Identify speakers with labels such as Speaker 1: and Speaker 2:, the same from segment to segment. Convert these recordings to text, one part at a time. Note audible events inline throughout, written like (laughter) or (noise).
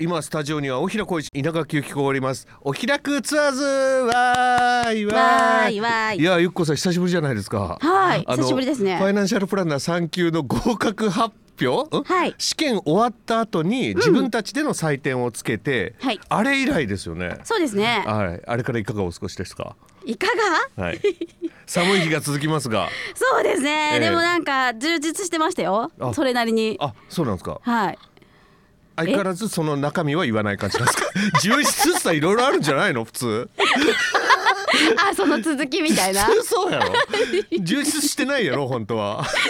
Speaker 1: 今スタジオには大平浩一稲垣由紀子がおります。お開くツアーズ。わーい。わーい。
Speaker 2: い。
Speaker 1: いやゆっこさん久しぶりじゃないですか。
Speaker 2: はい。久しぶりですね。
Speaker 1: ファイナンシャルプランナー3級の合格発表、ん
Speaker 2: はい。
Speaker 1: 試験終わった後に自分たちでの採点をつけて、
Speaker 2: はい。
Speaker 1: あれ以来ですよね。
Speaker 2: そうですね。
Speaker 1: はい。あれからいかがお過ごしですか？
Speaker 2: いかが？
Speaker 1: はい。寒い日が続きますが。(laughs)
Speaker 2: そうですね、
Speaker 1: ええ。
Speaker 2: でもなんか充実してましたよ。
Speaker 1: あ
Speaker 2: それなりに。
Speaker 1: あそうなんですか。
Speaker 2: はい
Speaker 1: 相変わらずその中身は言わない感じなんですか？充実さいろいろあるんじゃないの？普通。(laughs)
Speaker 2: あその続きみたいな。(laughs)
Speaker 1: そうやろ。充実してないやろ本当は。
Speaker 2: しと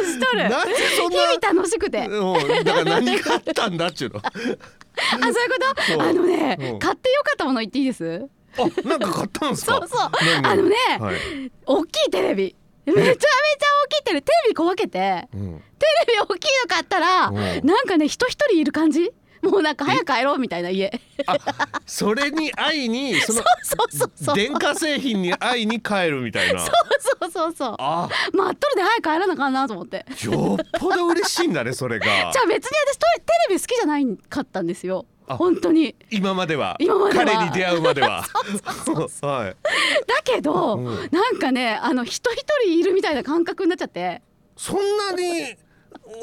Speaker 2: るしとる。
Speaker 1: なんでそんな？
Speaker 2: 日々楽しくて。あ
Speaker 1: うん。だから何があったんだっちゅうの。(laughs)
Speaker 2: そういうこと？あのね
Speaker 1: うん。
Speaker 2: 買ってよかったもの言っていいです？
Speaker 1: あなんか買ったんですか？
Speaker 2: そうそう。
Speaker 1: 何
Speaker 2: あのね
Speaker 1: はい。
Speaker 2: 大きいテレビめちゃめちゃ大きいテレビテレビ小分けて。
Speaker 1: うん。
Speaker 2: テレビ大きいの買ったら
Speaker 1: うん。
Speaker 2: なんかね人一人いる感じ。もうなんか早く帰ろうみたいな家。
Speaker 1: あそれに会いにその
Speaker 2: そうそうそう
Speaker 1: 電化製品に会いに帰るみたいな。
Speaker 2: そうそうそう
Speaker 1: あ。
Speaker 2: 待っとるで早く帰らなあかんなと思って。
Speaker 1: よっぽど嬉しいんだねそれが。
Speaker 2: じゃあ別に私テレビ好きじゃないかったんですよ。
Speaker 1: あ
Speaker 2: 本当に。
Speaker 1: 今までは。
Speaker 2: 今までは。
Speaker 1: 彼に出会うまでは。(laughs) はい。
Speaker 2: だけど、
Speaker 1: うん。
Speaker 2: なんかねあの人一人いるみたいな感覚になっちゃって。
Speaker 1: そんなに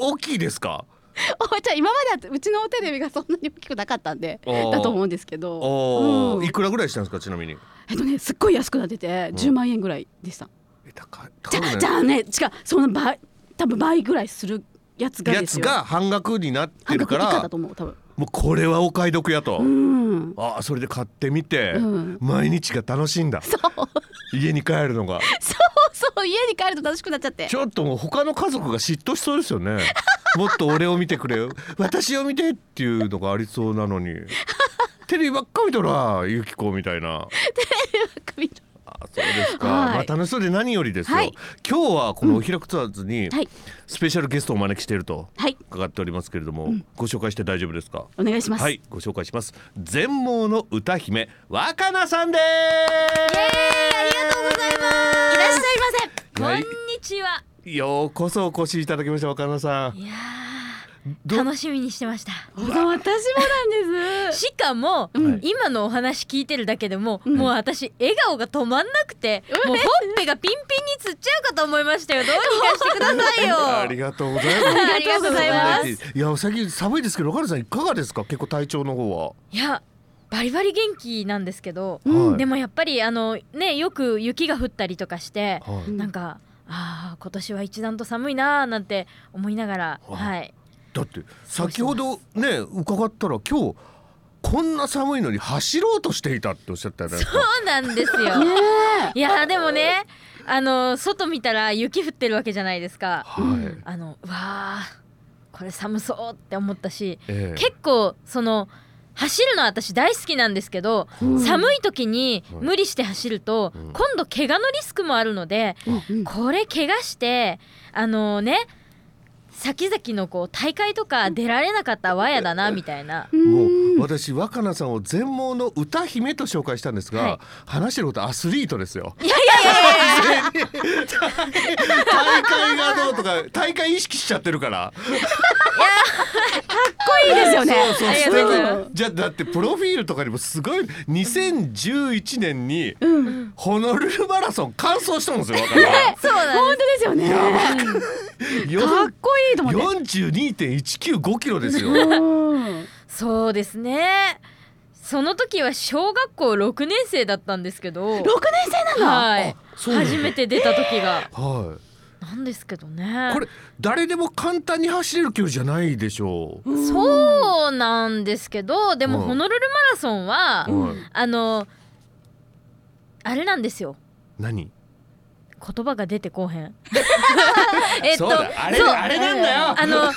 Speaker 1: 大きいですか？(laughs)
Speaker 2: おじゃあ今まではうちのテレビがそんなに大きくなかったんでだと思うんですけど。うん。
Speaker 1: いくらぐらいしたんですかちなみに？
Speaker 2: えっとねすっごい安くなってて10万円ぐらいでした、
Speaker 1: え高い。
Speaker 2: じゃ
Speaker 1: 高いね。
Speaker 2: じゃあね違うその倍多分倍ぐらいするやつが
Speaker 1: やつ
Speaker 2: ですよ。
Speaker 1: が半額になって
Speaker 2: 半
Speaker 1: るから。
Speaker 2: 額以下だと思う多分
Speaker 1: もうこれはお買い得やと、
Speaker 2: うん。
Speaker 1: ああそれで買ってみて、
Speaker 2: うん。
Speaker 1: 毎日が楽しいんだ。
Speaker 2: そう。
Speaker 1: 家に帰るのが。
Speaker 2: そうそう。家に帰ると楽しくなっちゃって。
Speaker 1: ちょっともう他の家族が嫉妬しそうですよね。(laughs) もっと俺を見てくれよ。私を見てっていうのがありそうなのに。(laughs) テレビばっか見とらゆきこみたいな。
Speaker 2: 首の
Speaker 1: あそうですか、
Speaker 2: はい。
Speaker 1: まあ楽しそうで何よりですよ、
Speaker 2: はい。
Speaker 1: 今日はこのお開くツアーズに
Speaker 2: はい。
Speaker 1: スペシャルゲストをお招きしていると
Speaker 2: はい。
Speaker 1: 伺っておりますけれども、ご紹介して大丈夫ですか？
Speaker 2: お願いします、
Speaker 1: はいご紹介します。全盲の歌姫若菜さんで
Speaker 2: ありがとうございます。いらっしゃいませ。
Speaker 1: はい。
Speaker 3: こんにちは。
Speaker 1: ようこそお越しいただきました若菜さん。
Speaker 3: いや楽しみにしてました。
Speaker 2: 私もなんです。(laughs)
Speaker 3: しかも、
Speaker 1: うん。
Speaker 3: 今のお話聞いてるだけでも、
Speaker 2: うん。
Speaker 3: もう私笑顔が止まんなくて、もうほっぺがピンピンにつっちゃうかと思いましたよ。どうにかしてくださいよ。(laughs)
Speaker 1: ありがとうございます。(laughs)
Speaker 3: ありがとうございます。
Speaker 1: いや最近寒いですけど若菜さんいかがですか？結構体調の方は、
Speaker 3: いやバリバリ元気なんですけど、
Speaker 2: うん
Speaker 1: はい。
Speaker 3: でもやっぱりあのねよく雪が降ったりとかして、
Speaker 1: はい。
Speaker 2: うん
Speaker 3: なんかああ今年は一段と寒いなーなんて思いながら、
Speaker 1: はい。
Speaker 3: はい。
Speaker 1: だって先ほどね伺ったら今日こんな寒いのに走ろうとしていたっておっしゃったよね
Speaker 3: そうなんですよ。
Speaker 2: ね
Speaker 3: いやでもねあの外見たら雪降ってるわけじゃないですか。
Speaker 1: はい、
Speaker 3: あのうわあこれ寒そうって思ったし、
Speaker 1: ええ。
Speaker 3: 結構その走るのは私大好きなんですけど、
Speaker 2: うん。
Speaker 3: 寒い時に
Speaker 1: はい。
Speaker 3: 無理して走ると、
Speaker 1: うん。
Speaker 3: 今度怪我のリスクもあるので、
Speaker 2: うんうん。
Speaker 3: これ怪我してあのね先々のこう大会とか出られなかったらわやだなみたいな。
Speaker 1: も
Speaker 2: う
Speaker 1: うん私若菜さんを全盲の歌姫と紹介したんですが、
Speaker 3: はい。
Speaker 1: 話してることアスリートですよ。
Speaker 3: いやいやいやいやいや。
Speaker 1: 大会がどうとか大会意識しちゃってるから。
Speaker 2: かっこいいですよね。
Speaker 1: そうそうじゃあだってプロフィールとかにもすごい2011年に
Speaker 2: うん。
Speaker 1: ホノルルマラソン完走したんですよ若菜
Speaker 3: そうなん
Speaker 2: 本当ですよね。
Speaker 1: やば。
Speaker 2: かっこいいと思って。
Speaker 1: 42.195キロですよ。
Speaker 2: う (laughs) ん
Speaker 3: そうですね。その時は小学校6年生だったんですけど。
Speaker 2: 六年生なの？
Speaker 3: はい。初めて出た時が。
Speaker 1: はい。
Speaker 3: なんですけどね。
Speaker 1: これ誰でも簡単に走れる距離じゃないでしょう。
Speaker 2: うん。
Speaker 3: そうなんですけどでも
Speaker 1: うん。
Speaker 3: ホノルルマラソンは、あのあれなんですよ。
Speaker 1: 何？
Speaker 3: 言葉が出てこうへん。(laughs) えっと
Speaker 1: そうだ。あれあれなんだよ。
Speaker 3: あのね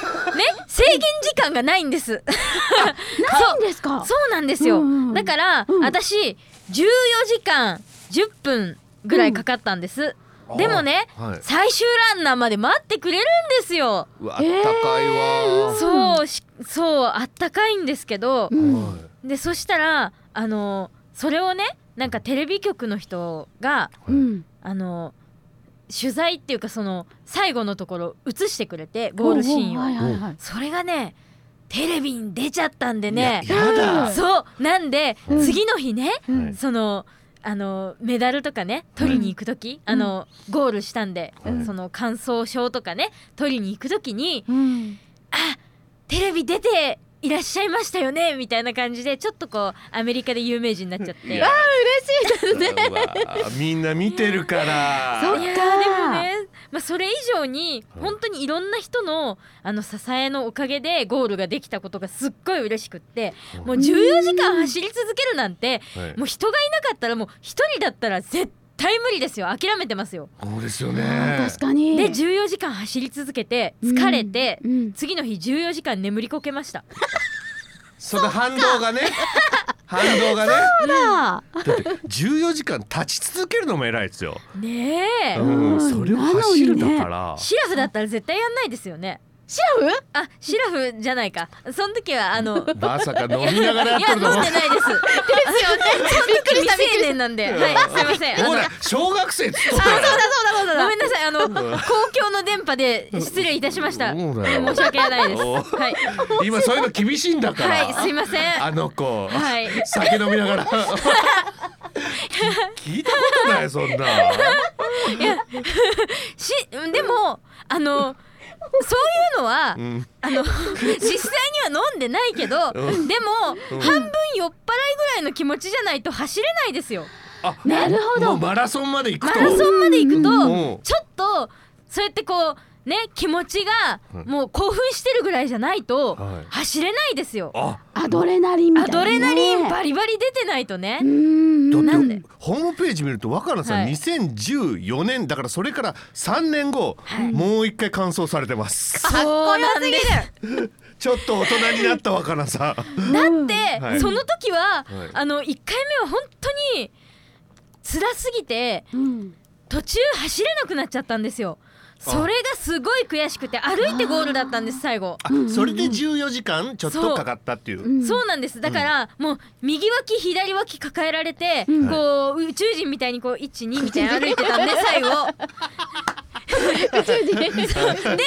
Speaker 3: 制限時間がないんです。(laughs)
Speaker 2: ないんですか？
Speaker 3: そう。なんですよ、
Speaker 2: うんうん
Speaker 3: だから、
Speaker 2: うん。
Speaker 3: 私14時間10分ぐらいかかったんです、でもね
Speaker 1: あはい。
Speaker 3: 最終ランナーまで待ってくれるんですよ。
Speaker 1: うわあったかいわ。
Speaker 3: そうしそうあったかいんですけど、でそしたらあのそれをねなんかテレビ局の人が
Speaker 2: うん。
Speaker 3: あの取材っていうかその最後のところ映してくれてゴールシーンを、
Speaker 2: はいはいはい。
Speaker 3: それがねテレビに出ちゃったんでね。そう。なんで、
Speaker 1: うん。
Speaker 3: 次の日ね、そのあのメダルとかね取りに行く時、あのゴールしたんで、
Speaker 1: はい。
Speaker 3: その感想証とかね取りに行く時に
Speaker 2: うん。
Speaker 3: あテレビ出ていらっしゃいましたよねみたいな感じでちょっとこうアメリカで有名人になっちゃって。
Speaker 1: いや。
Speaker 2: 嬉しいですね。
Speaker 1: みんな見てるから。
Speaker 2: そっか
Speaker 3: でもね、まあ、それ以上に
Speaker 1: はい。
Speaker 3: 本当にいろんな人のあの支えのおかげでゴールができたことがすっごい嬉しくってもう14時間走り続けるなんて
Speaker 1: はい。
Speaker 3: もう人がいなかったらもう一人だったら絶対無理ですよ。諦めてますよ。
Speaker 1: そうですよね。
Speaker 2: 確かに。
Speaker 3: で14時間走り続けて疲れて、
Speaker 2: うん。うん
Speaker 3: 次の日14時間眠りこけました。
Speaker 1: その反動がね。(laughs) 反動がね。
Speaker 2: そうだ。
Speaker 1: だって14時間立ち続けるのも偉いですよ、
Speaker 3: ねえ、
Speaker 1: うん、
Speaker 2: うん。
Speaker 1: それを走るんだから、
Speaker 3: シラフだったら絶対やんないですよね。
Speaker 2: シラフ？
Speaker 3: あシラフじゃないかその時はあの (laughs)
Speaker 1: まさか飲みながらや
Speaker 3: いや飲んでないです。ですよね。その時未成年なんで、はい、すいません。
Speaker 1: ほら小学生っつっと
Speaker 3: あ、
Speaker 1: ったよ
Speaker 3: そうだそうだそうだ。ごめんなさい。あの公共の電波で失礼いたしました。
Speaker 1: そうだよ
Speaker 3: 申し訳ないです。
Speaker 1: お
Speaker 3: はい
Speaker 1: 今そういうの厳しいんだから、
Speaker 3: はいすいません。
Speaker 1: あの子、
Speaker 3: はい
Speaker 1: 酒飲みながらき (laughs) 聞いたことないそんな
Speaker 3: しでもあのそういうのは、
Speaker 1: うん。
Speaker 3: あの実際には飲んでないけど、
Speaker 1: うん。
Speaker 3: でも、
Speaker 1: うん
Speaker 3: 半分酔っ払いぐらいの気持ちじゃないと走れないですよ。
Speaker 1: あ
Speaker 2: なるほど。
Speaker 1: マラソンまで行く
Speaker 3: マ
Speaker 1: と
Speaker 3: ラソンまで行くと、
Speaker 1: うん。
Speaker 3: ちょっとそうやってこうね気持ちが
Speaker 1: はい。
Speaker 3: もう興奮してるぐらいじゃないと
Speaker 1: はい。
Speaker 3: 走れないですよ。
Speaker 1: あ。
Speaker 2: アドレナリンみたいな、ね、
Speaker 3: アドレナリンバリバリ出てないとね。なんで？
Speaker 1: ホームページ見ると若菜さん、
Speaker 3: はい。
Speaker 1: 2014年。だからそれから3年後、
Speaker 3: はい。
Speaker 1: もう一回完走されてます。
Speaker 3: そうなんです。(laughs)
Speaker 1: ちょっと大人になった若菜さん。
Speaker 3: だって、
Speaker 1: はい。
Speaker 3: その時は、
Speaker 1: はい。
Speaker 3: あの1回目は本当に辛すぎて
Speaker 2: うん。
Speaker 3: 途中走れなくなっちゃったんですよ。それがすごい悔しくて歩いてゴールだったんです最後。
Speaker 1: あそれで14時間ちょっとかかったっていう。
Speaker 2: うん
Speaker 3: そうなんです。だから、もう右脇左脇抱えられて、
Speaker 2: うん。
Speaker 3: こう宇宙人みたいにこう12みたいに歩いてたんで (laughs) 最後。
Speaker 2: 宇宙人。
Speaker 3: で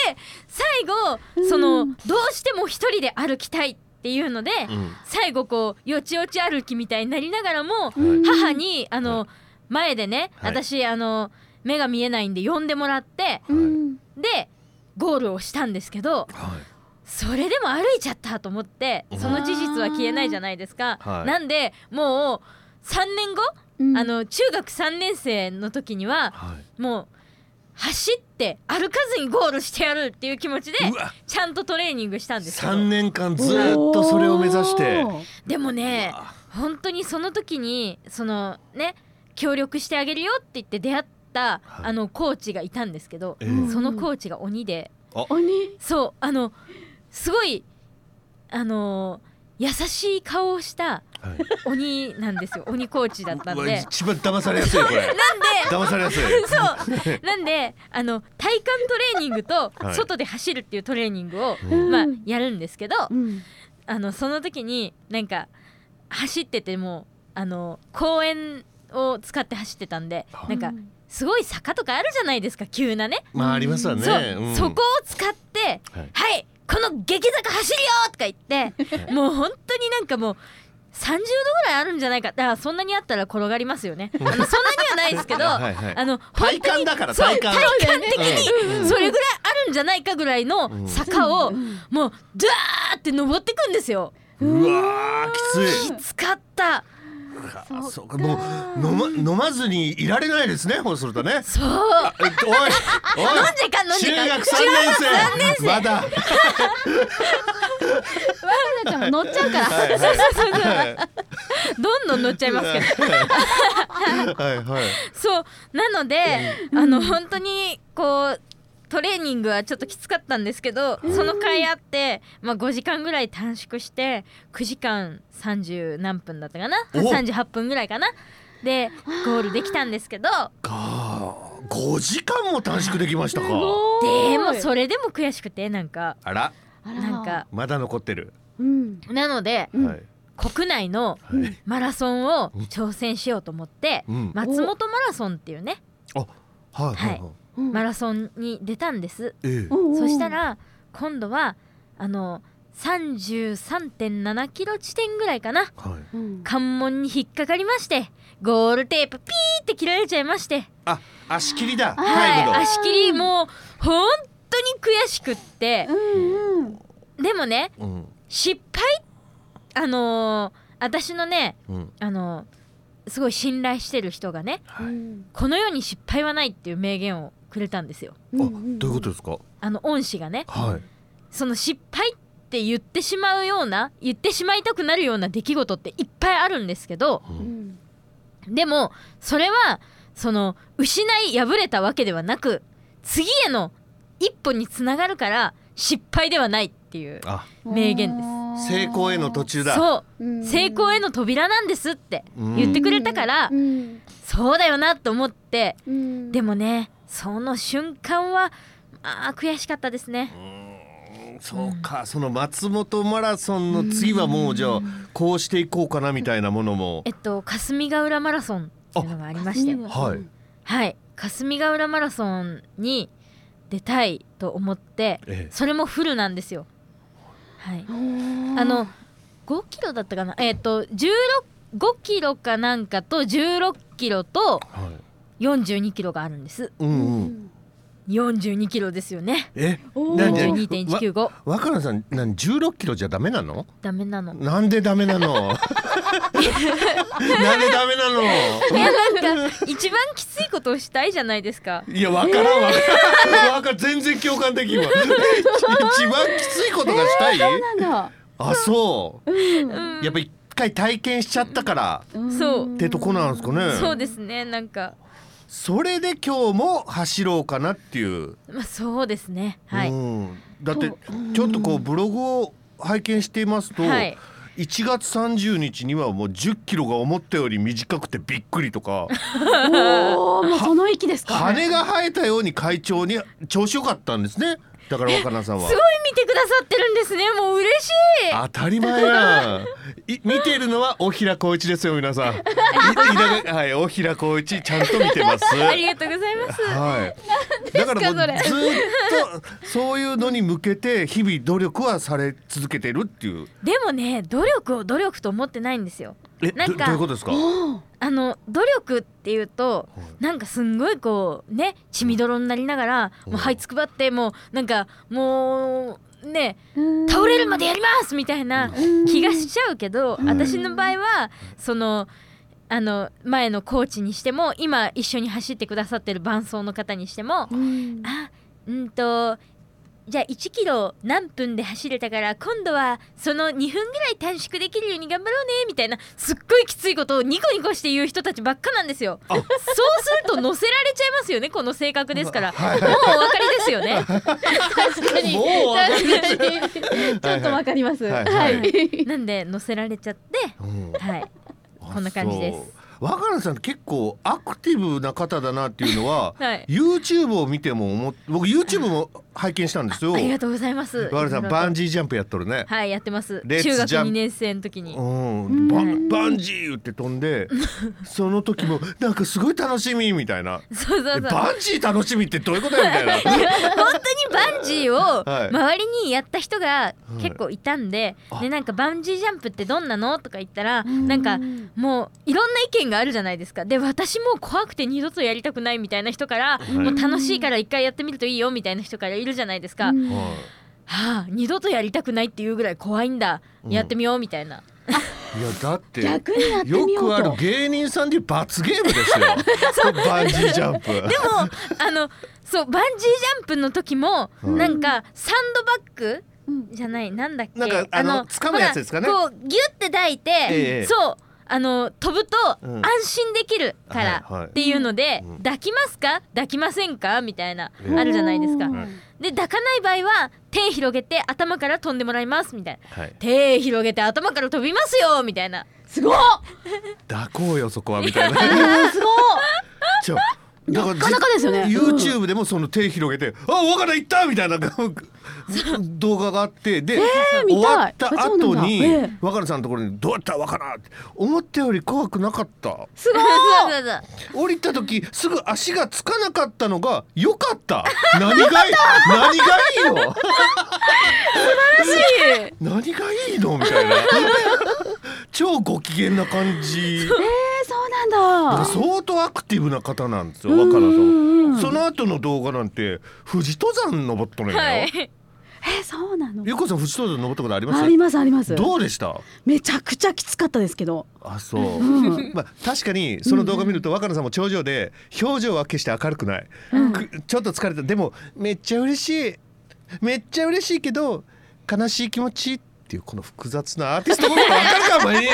Speaker 3: 最後そのどうしても一人で歩きたいっていうので、
Speaker 1: うん。
Speaker 3: 最後こうよちよち歩きみたいになりながらも、
Speaker 2: うん。
Speaker 3: 母にあの、
Speaker 1: は
Speaker 3: 前でね、
Speaker 1: はい。
Speaker 3: 私あの目が見えないんで呼んでもらって
Speaker 2: うん。
Speaker 3: でゴールをしたんですけど
Speaker 1: はい。
Speaker 3: それでも歩いちゃったと思ってその事実は消えないじゃないですか。
Speaker 1: はい。
Speaker 3: なんでもう3年後、
Speaker 2: うん。
Speaker 3: あの中学3年生の時には
Speaker 1: はい。
Speaker 3: もう走って歩かずにゴールしてやるっていう気持ちでちゃんとトレーニングしたんですけど。
Speaker 1: 3年間ずーっとそれを目指して。
Speaker 3: でもね本当にその時にそのね協力してあげるよって言って出会った、
Speaker 1: はい
Speaker 3: あのコーチがいたんですけど、
Speaker 1: ええ。
Speaker 3: そのコーチが鬼で。
Speaker 2: 鬼？
Speaker 3: そうあのすごいあの優しい顔をした
Speaker 1: はい。
Speaker 3: 鬼なんですよ。鬼コーチだったんで。
Speaker 1: 一番騙されやすいこれ。
Speaker 3: なんで？
Speaker 1: 騙されやすい。(laughs)
Speaker 3: そう。なんであの体幹トレーニングと
Speaker 1: はい。
Speaker 3: 外で走るっていうトレーニングを、
Speaker 1: うん。
Speaker 3: まあ、やるんですけど、
Speaker 2: うん。
Speaker 3: あのその時になんか走っててもあの公園を使って走ってたんで
Speaker 1: はい
Speaker 3: なんかすごい坂とかあるじゃないですか急なね。
Speaker 1: まあありますわね。
Speaker 3: そう、
Speaker 1: ん。
Speaker 3: そこを使って「
Speaker 1: はい。
Speaker 3: はい、この激坂走るよ!」とか言ってもう本当になんかもう。30度ぐらいあるんじゃないか。だからそんなにあったら転がりますよね。あのそんなにはないですけど (laughs) あの
Speaker 1: 体感だから
Speaker 3: そう
Speaker 1: 体感
Speaker 3: 体感的
Speaker 1: うん。
Speaker 3: にそれぐらいあるんじゃないかぐらいの坂をもうドワーって登ってくんですよ。
Speaker 1: うわーきつい。
Speaker 3: きつかった。
Speaker 1: あそうか。もう飲ま飲まずにいられないですねそうするとね。
Speaker 3: そう。
Speaker 1: えおい (laughs) おい。
Speaker 3: 飲んじゃいかん飲んじ
Speaker 1: 中
Speaker 3: ゃいかん
Speaker 1: 学三年生。まだ。
Speaker 2: ワナちゃんも乗っちゃうから。
Speaker 1: はい。はいはい
Speaker 3: どんどん乗っちゃいますけど。
Speaker 1: はいはい。
Speaker 3: そう。なのであの本当にこうトレーニングはちょっときつかったんですけどその甲斐あって、まあ、5時間ぐらい短縮して9時間30何分だったかな？
Speaker 1: お。
Speaker 3: 38分ぐらいかな？でゴールできたんですけど。
Speaker 1: か5時間も短縮できましたか。
Speaker 3: でもそれでも悔しくてなんか。
Speaker 1: あら。
Speaker 3: なんか。
Speaker 1: まだ残ってる。
Speaker 2: うん。
Speaker 3: なので
Speaker 2: うん。
Speaker 1: はい。
Speaker 3: 国内の
Speaker 1: はい。
Speaker 3: マラソンを挑戦しようと思って
Speaker 1: うん。
Speaker 3: 松本マラソンっていうね。
Speaker 1: あはいはいはい。
Speaker 2: うん
Speaker 3: マラソンに出たんです。そしたら今度はあの33.7キロ地点ぐらいかな。
Speaker 1: はい。
Speaker 2: うん。
Speaker 3: 関門に引っかかりましてゴールテープピーって切られちゃいまして。
Speaker 1: あ足切りだ。
Speaker 3: はい。足切りもう本当に悔しくって。
Speaker 2: うんうん。
Speaker 3: でもね
Speaker 1: うん。
Speaker 3: 失敗あのー私のね
Speaker 1: うん。
Speaker 3: あのーすごい信頼してる人がね
Speaker 2: うん。
Speaker 3: この世に失敗はないっていう名言をくれたんですよ。
Speaker 1: あどういうことですか？
Speaker 3: あの恩師がね
Speaker 1: はい。
Speaker 3: その失敗って言ってしまうような言ってしまいたくなるような出来事っていっぱいあるんですけど
Speaker 1: う
Speaker 2: うん。ん
Speaker 3: でもそれはその失い敗れたわけではなく次への一歩につながるから失敗ではないっていう
Speaker 1: あ。
Speaker 3: 名言です。
Speaker 1: 成功への途中だ
Speaker 3: そう。
Speaker 2: うん。
Speaker 3: 成功への扉なんですって言ってくれたから
Speaker 2: うん。
Speaker 3: そうだよなと思って
Speaker 2: うん。
Speaker 3: でもねその瞬間はあー悔しかったですね。
Speaker 1: うん。そうか。その松本マラソンの次はもうじゃあこうしていこうかなみたいなものも。
Speaker 3: えっと霞ヶ浦マラソンっていうのがありまして。
Speaker 1: はい
Speaker 3: はい。霞ヶ浦マラソンに出たいと思って
Speaker 1: ええ。
Speaker 3: それもフルなんですよ。はい。あ
Speaker 2: あ
Speaker 3: の5キロだったかな？えっと16 5キロかなんかと16キロと
Speaker 1: はい
Speaker 3: 42キロがあるんです。
Speaker 1: うんうん。
Speaker 3: 42キロですよね。
Speaker 1: え？
Speaker 2: おー。
Speaker 1: なんで
Speaker 3: ？42.195
Speaker 1: 若菜さん何16キロじゃダメなの？
Speaker 3: ダメなの。
Speaker 1: なんでダメなの？(laughs) (laughs) なんでダメなの？
Speaker 3: いやなんか一番きついことをしたいじゃないですか。
Speaker 1: いやわからんわわか全然共感できんわ。(laughs) 一番きついことがしたい？あそう。
Speaker 3: うん。
Speaker 1: やっぱ一回体験しちゃったから。
Speaker 3: そう。
Speaker 1: ってとこなんですかね。
Speaker 3: そうですねなんか
Speaker 1: それで今日も走ろうかなっていう、
Speaker 3: まあそうですね。はい。
Speaker 1: うん、だってちょっとこうブログを拝見していますと、
Speaker 3: はい。
Speaker 1: 1月30日にはもう10キロが思ったより短くてびっくりとか。(laughs)
Speaker 2: おおもうその域ですか。
Speaker 1: 羽が生えたように会長に調子よかったんですねだから若菜さんは。
Speaker 3: すごい見てくださってるんですね。もう嬉しい。
Speaker 1: 当たり前やん。い見ているのは大平光一ですよ皆さん。はい大平光一ちゃんと見てます。(laughs)
Speaker 3: ありがとうございます。
Speaker 1: はい。だからもうず
Speaker 3: そ
Speaker 1: っとそういうのに向けて日々努力はされ続けてるっていう。
Speaker 3: でもね努力を努力と思ってないんですよ。
Speaker 1: え、
Speaker 3: なんか
Speaker 1: どどういうことですか？
Speaker 3: あの努力っていうとなんかすんごいこうね血みどろになりながら
Speaker 1: うん
Speaker 3: もう這いつくばってもうなんかもうね
Speaker 2: うん。
Speaker 3: 倒れるまでやりますみたいな
Speaker 2: うん
Speaker 3: 気がしちゃうけど
Speaker 1: うん。
Speaker 3: 私の場合はそのあの前のコーチにしても今一緒に走ってくださってる伴走の方にしても
Speaker 2: うん。
Speaker 3: あうんとじゃあ1キロ何分で走れたから今度はその2分ぐらい短縮できるように頑張ろうねみたいなすっごいきついことをニコニコして言う人たちばっかなんですよ。
Speaker 1: あ。
Speaker 3: そうすると乗せられちゃいますよねこの性格ですから。もう
Speaker 1: はい
Speaker 3: お分かりですよね。
Speaker 2: 確かに。確かに。ちょっとわかります。
Speaker 1: はい。
Speaker 2: は
Speaker 1: はい
Speaker 2: い。
Speaker 3: なんで乗せられちゃって
Speaker 1: うん。
Speaker 3: はいこんな感じです。
Speaker 1: 若菜さん結構アクティブな方だなっていうのは、(laughs)
Speaker 3: はい。
Speaker 1: YouTube を見ても思っ僕 YouTube も拝見したんですよ。
Speaker 3: ありがとうございます。
Speaker 1: 若菜さんバンジージャンプやっとるね。
Speaker 3: はいやってます。中学
Speaker 1: ジャンプ。
Speaker 3: 2年生の時に。
Speaker 1: うん、バンバンジーって飛んで (laughs) その時もなんかすごい楽しみみたいな。
Speaker 3: そうそうそう。
Speaker 1: えバンジー楽しみってどういうことやみたいな。(laughs)
Speaker 3: 本当にバンジーを
Speaker 1: はい。
Speaker 3: 周りにやった人が結構いたんで、
Speaker 1: あ
Speaker 3: でなんかバンジージャンプってどんなのとか言ったら
Speaker 2: うん。
Speaker 3: なんかもういろんな意見があるじゃないですか。で私もう怖くて二度とやりたくないみたいな人から、
Speaker 1: い。
Speaker 3: もう楽しいから一回やってみるといいよみたいな人からいるじゃないですか、
Speaker 2: うん。
Speaker 1: は
Speaker 3: はあ二度とやりたくないっていうぐらい怖いんだ、
Speaker 1: うん。
Speaker 3: やってみようみたいな。い
Speaker 1: いやだって
Speaker 2: 逆にやって
Speaker 1: よ
Speaker 2: みようと。
Speaker 1: くある芸人さんで罰ゲームですよ。バンジージャンプ。
Speaker 3: でもあのそうバンジージャンプの時も、
Speaker 1: うん
Speaker 3: なんかサンドバッグ
Speaker 2: うん。
Speaker 3: じゃないなんだっけ。
Speaker 1: なんかあの掴むやつですかね。
Speaker 3: ほらこうギュッて抱いて、
Speaker 1: ええ。
Speaker 3: そうあの飛ぶと
Speaker 1: うん。
Speaker 3: 安心できるからっていうので、
Speaker 1: うん。
Speaker 3: 抱きますか？抱きませんか？みたいな、
Speaker 1: ええ
Speaker 3: あるじゃないですか。で抱かない場合は手広げて頭から飛んでもらいますみたいな。
Speaker 1: はい。
Speaker 3: 手広げて頭から飛びますよみたいな。
Speaker 2: すごっ！
Speaker 1: 抱こうよそこはみたいな。
Speaker 2: う (laughs) んすごっ！なかなかですよね。
Speaker 1: YouTube でもその手広げて「あ若菜行った!」みたいな (laughs) 動画があってで、終わった後に、
Speaker 2: ええ。
Speaker 1: 若菜さんのところに「どうやった若菜!」って思ったより怖くなかった。
Speaker 2: すごい。(laughs)
Speaker 1: 降りた時すぐ足がつかなかったのが良かった。何がいい？(laughs) 何がいいの？何がいいの？みたいな。超ご機嫌な感じ。
Speaker 2: えー、そうなんだ。
Speaker 1: 相当アクティブな方なんですよ若菜さ
Speaker 2: うん
Speaker 1: んその後の動画なんて富士登山登ったのよ、
Speaker 3: はい
Speaker 2: えー、そうなの？
Speaker 1: ゆうこさん富士登山登ったことあります？
Speaker 2: ありますあります。
Speaker 1: どうでした？
Speaker 2: めちゃくちゃきつかったですけど。
Speaker 1: あそう、
Speaker 2: うん。
Speaker 1: まあ確かにその動画見ると若菜さんも頂上で表情は決して明るくない、
Speaker 2: うん。
Speaker 1: くちょっと疲れた。でもめっちゃ嬉しい。めっちゃ嬉しいけど悲しい気持ちっていうこの複雑なアーティストも分かるかお前に稲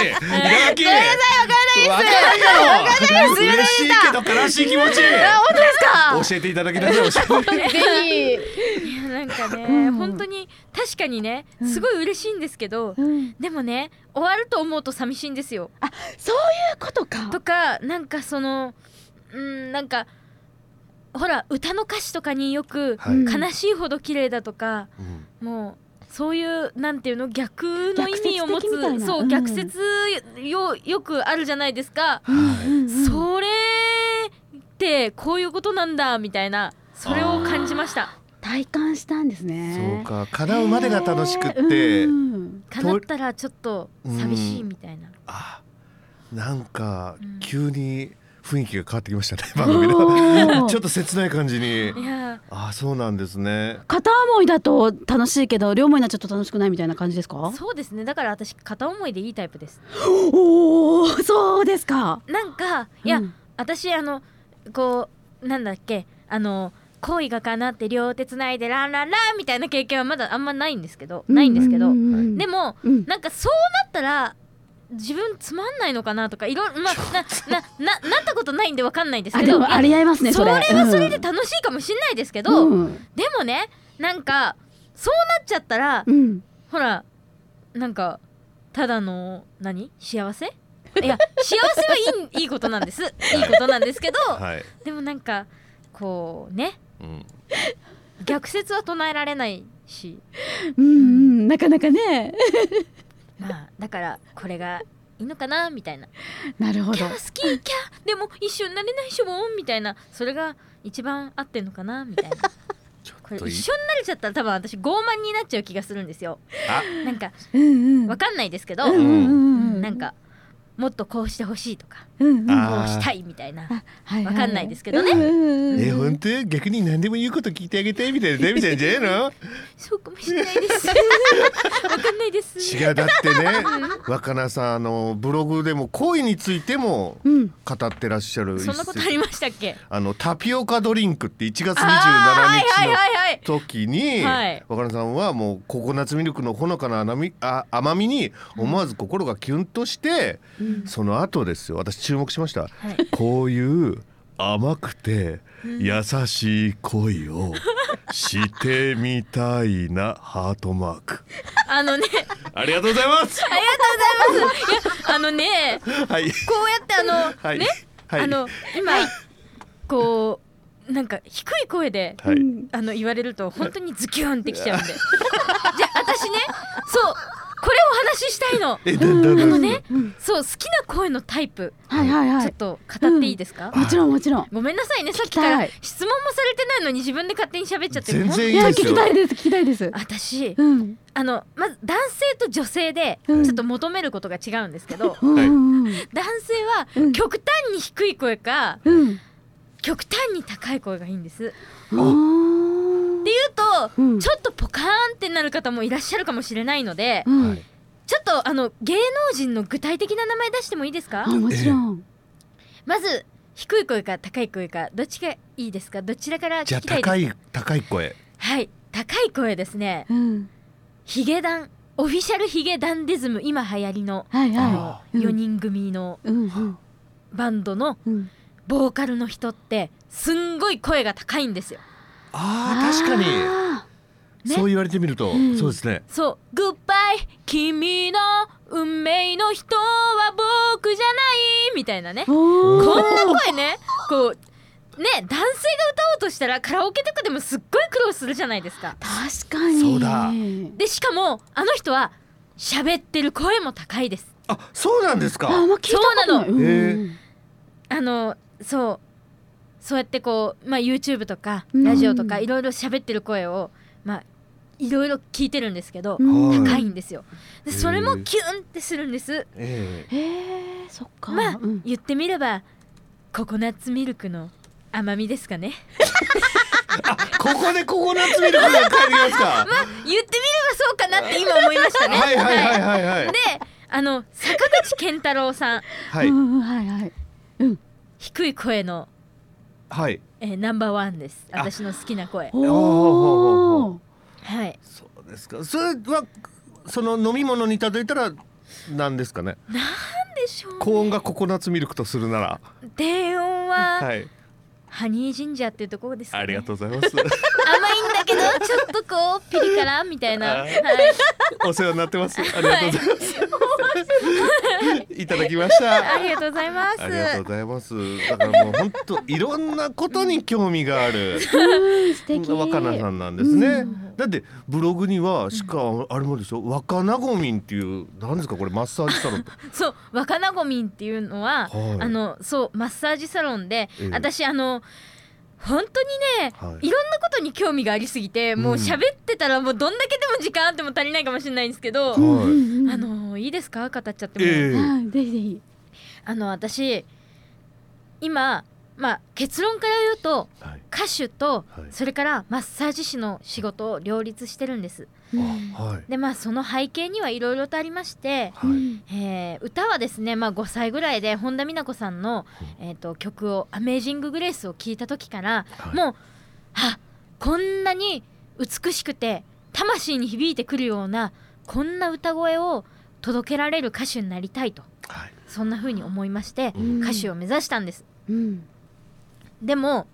Speaker 1: 垣分かんないです。分かんないよ。嬉しいけど悲しい気持ち。
Speaker 2: 本当ですか
Speaker 1: 教えていただきなさい
Speaker 2: ぜ
Speaker 3: いやなんかね、
Speaker 2: うん。
Speaker 3: 本当に確かにね
Speaker 2: うん
Speaker 3: すごい嬉しいんですけど、
Speaker 2: ひ、うん、
Speaker 3: でもね終わると思うと寂しいんですよ。
Speaker 2: そういうことか。
Speaker 3: とかなんかそのうんなんかほら歌の歌詞とかによく悲しいほど綺麗だとか、
Speaker 1: うん。
Speaker 3: もうそういうなんていうの逆の意味を持つそう、
Speaker 2: うん
Speaker 3: 逆説よよくあるじゃないですか、
Speaker 2: うん。うんうん
Speaker 3: それってこういうことなんだみたいな。それを感じました。
Speaker 2: 体感したんですね。
Speaker 1: そうか。叶うまでが楽しくって、
Speaker 2: えーうん
Speaker 3: 叶ったらちょっと寂しいみたいな、
Speaker 1: あなんか
Speaker 3: うん。
Speaker 1: 急に雰囲気が変わってきましたね (laughs) 番組
Speaker 2: お
Speaker 1: の。
Speaker 2: ー (laughs)
Speaker 1: ちょっと切ない感じに。
Speaker 3: いや。
Speaker 1: あそうなんですね。
Speaker 2: 片思いだと楽しいけど両思いになっちゃうと楽しくないみたいな感じですか？
Speaker 3: そうですね。だから私片思いでいいタイプです。
Speaker 2: おおそうですか。
Speaker 3: なんかいや、
Speaker 2: うん。
Speaker 3: 私あのこうなんだっけあの恋がかなって両手つないでランランランみたいな経験はまだあんまないんですけど、ないんですけど、
Speaker 2: ううんうん。
Speaker 3: でも
Speaker 2: うん。
Speaker 3: なんかそうなったら自分つまんないのかなとかいろいろ (laughs) まあななななったことないんでわかんないです
Speaker 2: あ
Speaker 3: けどいや
Speaker 2: でもありえますねそれ。
Speaker 3: それはそれで
Speaker 2: うん
Speaker 3: 楽しいかもしれないですけど、
Speaker 2: うん。
Speaker 3: でもねなんかそうなっちゃったら、
Speaker 2: うん。
Speaker 3: ほらなんかただの何？幸せ？いや幸せはいいいいことなんです。(laughs) いいことなんですけど
Speaker 1: はい、
Speaker 3: でもなんかこうね
Speaker 1: うん、
Speaker 3: 逆説は唱えられないし。
Speaker 2: うんうん。なかなかね。(laughs)
Speaker 3: まあだからこれがいいのかなみたいな。
Speaker 2: なるほど。
Speaker 3: キャー好きキャーでも一緒になれないしょみたいな。それが一番合ってんのかなみたいな。(laughs) これ一緒になれちゃったら多分私傲慢になっちゃう気がするんですよ。
Speaker 1: あ。
Speaker 3: なんか
Speaker 2: うんうん。
Speaker 3: わかんないですけど、
Speaker 2: うんうんうん。
Speaker 3: なんかもっとこうしてほしいとか
Speaker 2: うんうん。
Speaker 1: あ
Speaker 3: こうしたいみたいな。
Speaker 2: はいはい
Speaker 3: わかんないですけどね。
Speaker 2: うんうんうん
Speaker 1: え本当？逆に何でも言うこと聞いてあげてみたいな。(laughs) デビちゃんじゃないの？
Speaker 3: そうかもしれないです。(laughs) わかんないです。
Speaker 1: 違う。だってね若菜さんあのブログでも恋についても
Speaker 2: うん。
Speaker 1: 語ってらっしゃる
Speaker 3: そんなことありましたっけ？
Speaker 1: あのタピオカドリンクって1月27
Speaker 3: あーはい
Speaker 1: 日の
Speaker 3: はいはいはい
Speaker 1: 時に、
Speaker 3: はい。
Speaker 1: 若菜さんはもうココナッツミルクのほのかな甘みあ甘みに思わず心がキュンとして、その後ですよ。私注目しました、
Speaker 3: はい。
Speaker 1: こういう甘くて優しい恋をしてみたいなハートマーク。
Speaker 3: あのね。
Speaker 1: ありがとうございます。
Speaker 3: ありがとうございます。いやあのね。
Speaker 1: はい。
Speaker 3: こうやってあの、
Speaker 1: はい。
Speaker 3: ね、
Speaker 1: はい。
Speaker 3: あの今こうなんか低い声であの言われると本当にズキュンってきちゃうんで。(laughs) じゃあ私ね。そうこれをお話ししたいの。あのね
Speaker 2: うん。
Speaker 3: そう好きな声のタイプ。
Speaker 2: はいはいはい。
Speaker 3: ちょっと語っていいですか、
Speaker 2: もちろんもちろん。
Speaker 3: ごめんなさいねさっきから。質問もされてないのに自分で勝手に喋っちゃって
Speaker 1: 全然
Speaker 2: いや聞
Speaker 1: いいですよ。
Speaker 2: きたいです聞きたいです。
Speaker 3: 私
Speaker 2: うん。
Speaker 3: あのまず男性と女性でち
Speaker 2: うん。
Speaker 3: ょっと求めることが違うんですけど、男性は
Speaker 2: うん。
Speaker 3: 極端に低い声か
Speaker 2: うん。
Speaker 3: 極端に高い声がいいんです。
Speaker 2: あ
Speaker 3: と、
Speaker 2: うん。
Speaker 3: ちょっとポカーンってなる方もいらっしゃるかもしれないので、
Speaker 2: うん。
Speaker 1: はい
Speaker 3: ちょっとあの芸能人の具体的な名前出してもいいですか？
Speaker 2: あもちろん。
Speaker 3: まず低い声か高い声かどっちがいいですか？どちらから
Speaker 1: じゃあ
Speaker 3: 聞きたいです
Speaker 1: 高い高い声。
Speaker 3: はい。高い声ですね。
Speaker 2: うん。
Speaker 3: ヒゲダン。オフィシャルヒゲダンディズム今流行りの
Speaker 2: はい
Speaker 3: あの
Speaker 2: は
Speaker 3: 4
Speaker 2: いうん。
Speaker 3: 人組の
Speaker 2: うんうん。
Speaker 3: バンドの
Speaker 2: うん。
Speaker 3: ボーカルの人ってすんごい声が高いんですよ
Speaker 1: あー確かに。そう言われてみると、
Speaker 2: うん。
Speaker 1: そうですね。
Speaker 3: そう「グッバイ君の運命の人は僕じゃない」みたいなね。こんな声ねこうね男性が歌おうとしたらカラオケとかでもすっごい苦労するじゃないですか。
Speaker 2: 確かに。
Speaker 1: そうだ。
Speaker 3: でしかもあの人は喋ってる声も高いです。
Speaker 1: あそうなんですか。
Speaker 2: あんま聞いたことない。
Speaker 3: そう
Speaker 1: なの。
Speaker 2: うん。
Speaker 3: あのそうそうやってこう、まあ、YouTube とか
Speaker 2: うん。
Speaker 3: ラジオとかいろいろ喋ってる声をまあいろいろ聞いてるんですけど、
Speaker 2: うん。
Speaker 3: 高いんですよ。でそれも
Speaker 1: へえ
Speaker 3: キュンってするんです。
Speaker 1: ええ。
Speaker 2: へえそっか。
Speaker 3: まあ、
Speaker 2: うん。
Speaker 3: 言ってみればココナッツミルクの甘みですかね。
Speaker 1: ここでココナッツミルクが帰りますか？(laughs)
Speaker 3: 言ってみればそうかなって今思いましたね。
Speaker 1: はいはいはいはいはい。
Speaker 3: であの坂口健太郎さん。
Speaker 1: はい。
Speaker 2: うんうんはいはい。
Speaker 3: 低い声の、
Speaker 1: はい。
Speaker 3: えーナンバーワンです。
Speaker 1: あ。
Speaker 3: 私の好きな声。
Speaker 2: お
Speaker 3: はい。
Speaker 1: そうですか。それはその飲み物に例えたら何ですかね？
Speaker 3: でしょう
Speaker 1: 高温がココナッツミルクとするなら。
Speaker 3: 低音は、
Speaker 1: はい
Speaker 3: ハニージンジャーっていうところですかね。
Speaker 1: ありがとうございます。
Speaker 3: 甘いんだけどちょっとこうピリ辛みたいな、
Speaker 1: あ
Speaker 3: はい、
Speaker 1: お世話になってます。ありがとうございます、い、ただきました。
Speaker 3: ありがとうございます。
Speaker 1: ありがとうございます。だからもう本当いろんなことに興味がある。
Speaker 2: うん。素敵。
Speaker 1: 若菜さんなんですね、
Speaker 3: うん
Speaker 1: だってブログにはしかあれもでしょ？若菜ごみんっていう何ですかこれマッサージサロンって。(laughs)
Speaker 3: そう若菜ごみんっていうのは、
Speaker 1: はい。
Speaker 3: あのそうマッサージサロンで、
Speaker 1: ええ。
Speaker 3: 私あの本当にね、
Speaker 1: はい。
Speaker 3: い、ろんなことに興味がありすぎてもう喋ってたらもうどんだけでも時間あっても足りないかもしれないんですけど、
Speaker 1: はい。
Speaker 3: あのいいですか？語っちゃっても、
Speaker 2: ぜひぜひ。
Speaker 3: あの私今まあ結論から言うと
Speaker 1: はい
Speaker 3: 歌手と
Speaker 1: はい。
Speaker 3: それからマッサージ師の仕事を両立してるんです。
Speaker 1: はい。
Speaker 3: でまあその背景にはいろいろとありまして、
Speaker 1: はい
Speaker 2: うん。
Speaker 3: えー歌はですね、まあ、5歳ぐらいで本田美奈子さんの、えー、と曲を「アメージング・グレース」を聴いた時から、
Speaker 1: はい。
Speaker 3: もうあこんなに美しくて魂に響いてくるようなこんな歌声を届けられる歌手になりたいと
Speaker 1: はい。
Speaker 3: そんな風に思いまして、
Speaker 1: うん。
Speaker 3: 歌手を目指したんです。
Speaker 2: うん。
Speaker 3: でも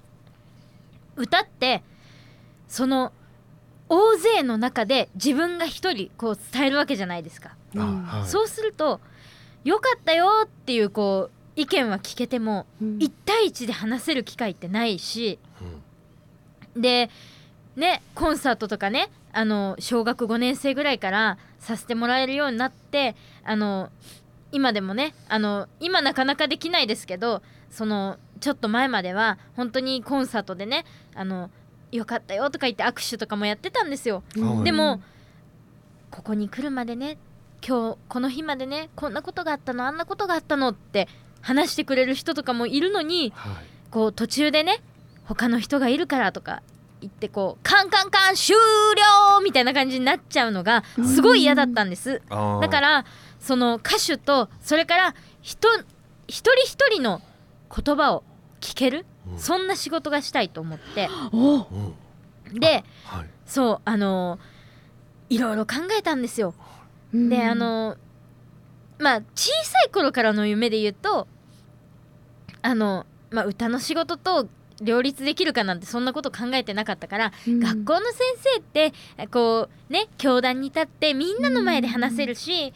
Speaker 3: 歌ってその大勢の中で自分が一人こう伝えるわけじゃないですか。
Speaker 1: あ
Speaker 2: うん。
Speaker 1: はい。
Speaker 3: そうすると「よかったよ」っていうこう意見は聞けても
Speaker 2: うん。
Speaker 3: 1対1で話せる機会ってないし
Speaker 1: うん。
Speaker 3: でねコンサートとかねあの小学5年生ぐらいからさせてもらえるようになってあの今でもねあの今なかなかできないですけどそのちょっと前までは本当にコンサートでねあのよかったよとか言って握手とかもやってたんですよ。
Speaker 1: はい。
Speaker 3: でもここに来るまでね今日この日までねこんなことがあったのあんなことがあったのって話してくれる人とかもいるのに
Speaker 1: はい。
Speaker 3: こう途中でね他の人がいるからとか言ってこうカンカンカン終了みたいな感じになっちゃうのがすごい嫌だったんです。だからその歌手とそれから人一人一人の言葉を聞ける
Speaker 1: うん
Speaker 3: そんな仕事がしたいと思って。で
Speaker 1: はい。
Speaker 3: そうあのいろいろ考えたんですよ。
Speaker 2: うん。
Speaker 3: であのまあ小さい頃からの夢で言うとあの、まあ、歌の仕事と両立できるかなんてそんなこと考えてなかったから、
Speaker 2: うん。
Speaker 3: 学校の先生ってこうね教壇に立ってみんなの前で話せるし、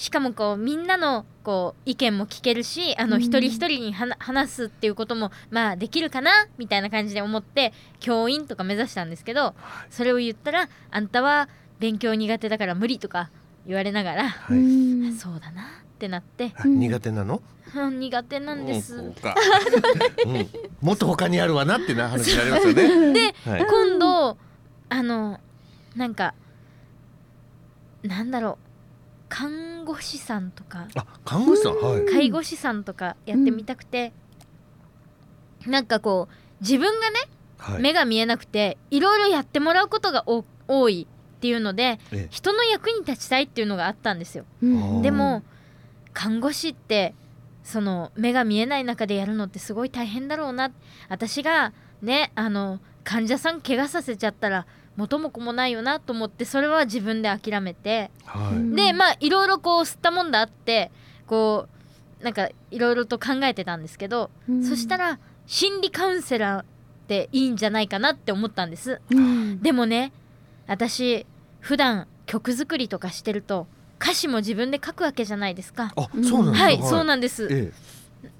Speaker 3: しかもこうみんなのこう意見も聞けるしあの
Speaker 2: うん。
Speaker 3: 一人一人にはな話すっていうこともまあできるかな？みたいな感じで思って教員とか目指したんですけどそれを言ったら「あんたは勉強苦手だから無理」とか言われながら
Speaker 1: はい。
Speaker 2: うん。
Speaker 3: そうだなってなって。
Speaker 1: はい。苦手なの？
Speaker 3: うん苦手なんです。
Speaker 1: うんそうか。(laughs) うん。もっと他にあるわなってな話になりますよね。
Speaker 3: で
Speaker 1: はい。
Speaker 3: 今度あのなんかなんだろう看護師さんとか。
Speaker 1: あ看護師さんはい。
Speaker 3: 介護士さんとかやってみたくて、なんかこう自分がね
Speaker 1: はい。
Speaker 3: 目が見えなくていろいろやってもらうことがお多いっていうので
Speaker 1: ええ。
Speaker 3: 人の役に立ちたいっていうのがあったんですよ。
Speaker 2: うん。
Speaker 3: でも看護師ってその目が見えない中でやるのってすごい大変だろうな。私がねあの患者さん怪我させちゃったら元も子もないよなと思ってそれは自分で諦めて、
Speaker 1: はい。
Speaker 2: うん。
Speaker 3: でまあいろいろこう吸ったもんだあってこうなんかいろいろと考えてたんですけど、
Speaker 2: うん。
Speaker 3: そしたら心理カウンセラーっていいんじゃないかなって思ったんです。
Speaker 2: うん。
Speaker 3: でもね私普段曲作りとかしてると歌詞も自分で書くわけじゃないですか。
Speaker 1: あそうなんですか。
Speaker 3: はい、そうなんです。
Speaker 1: え。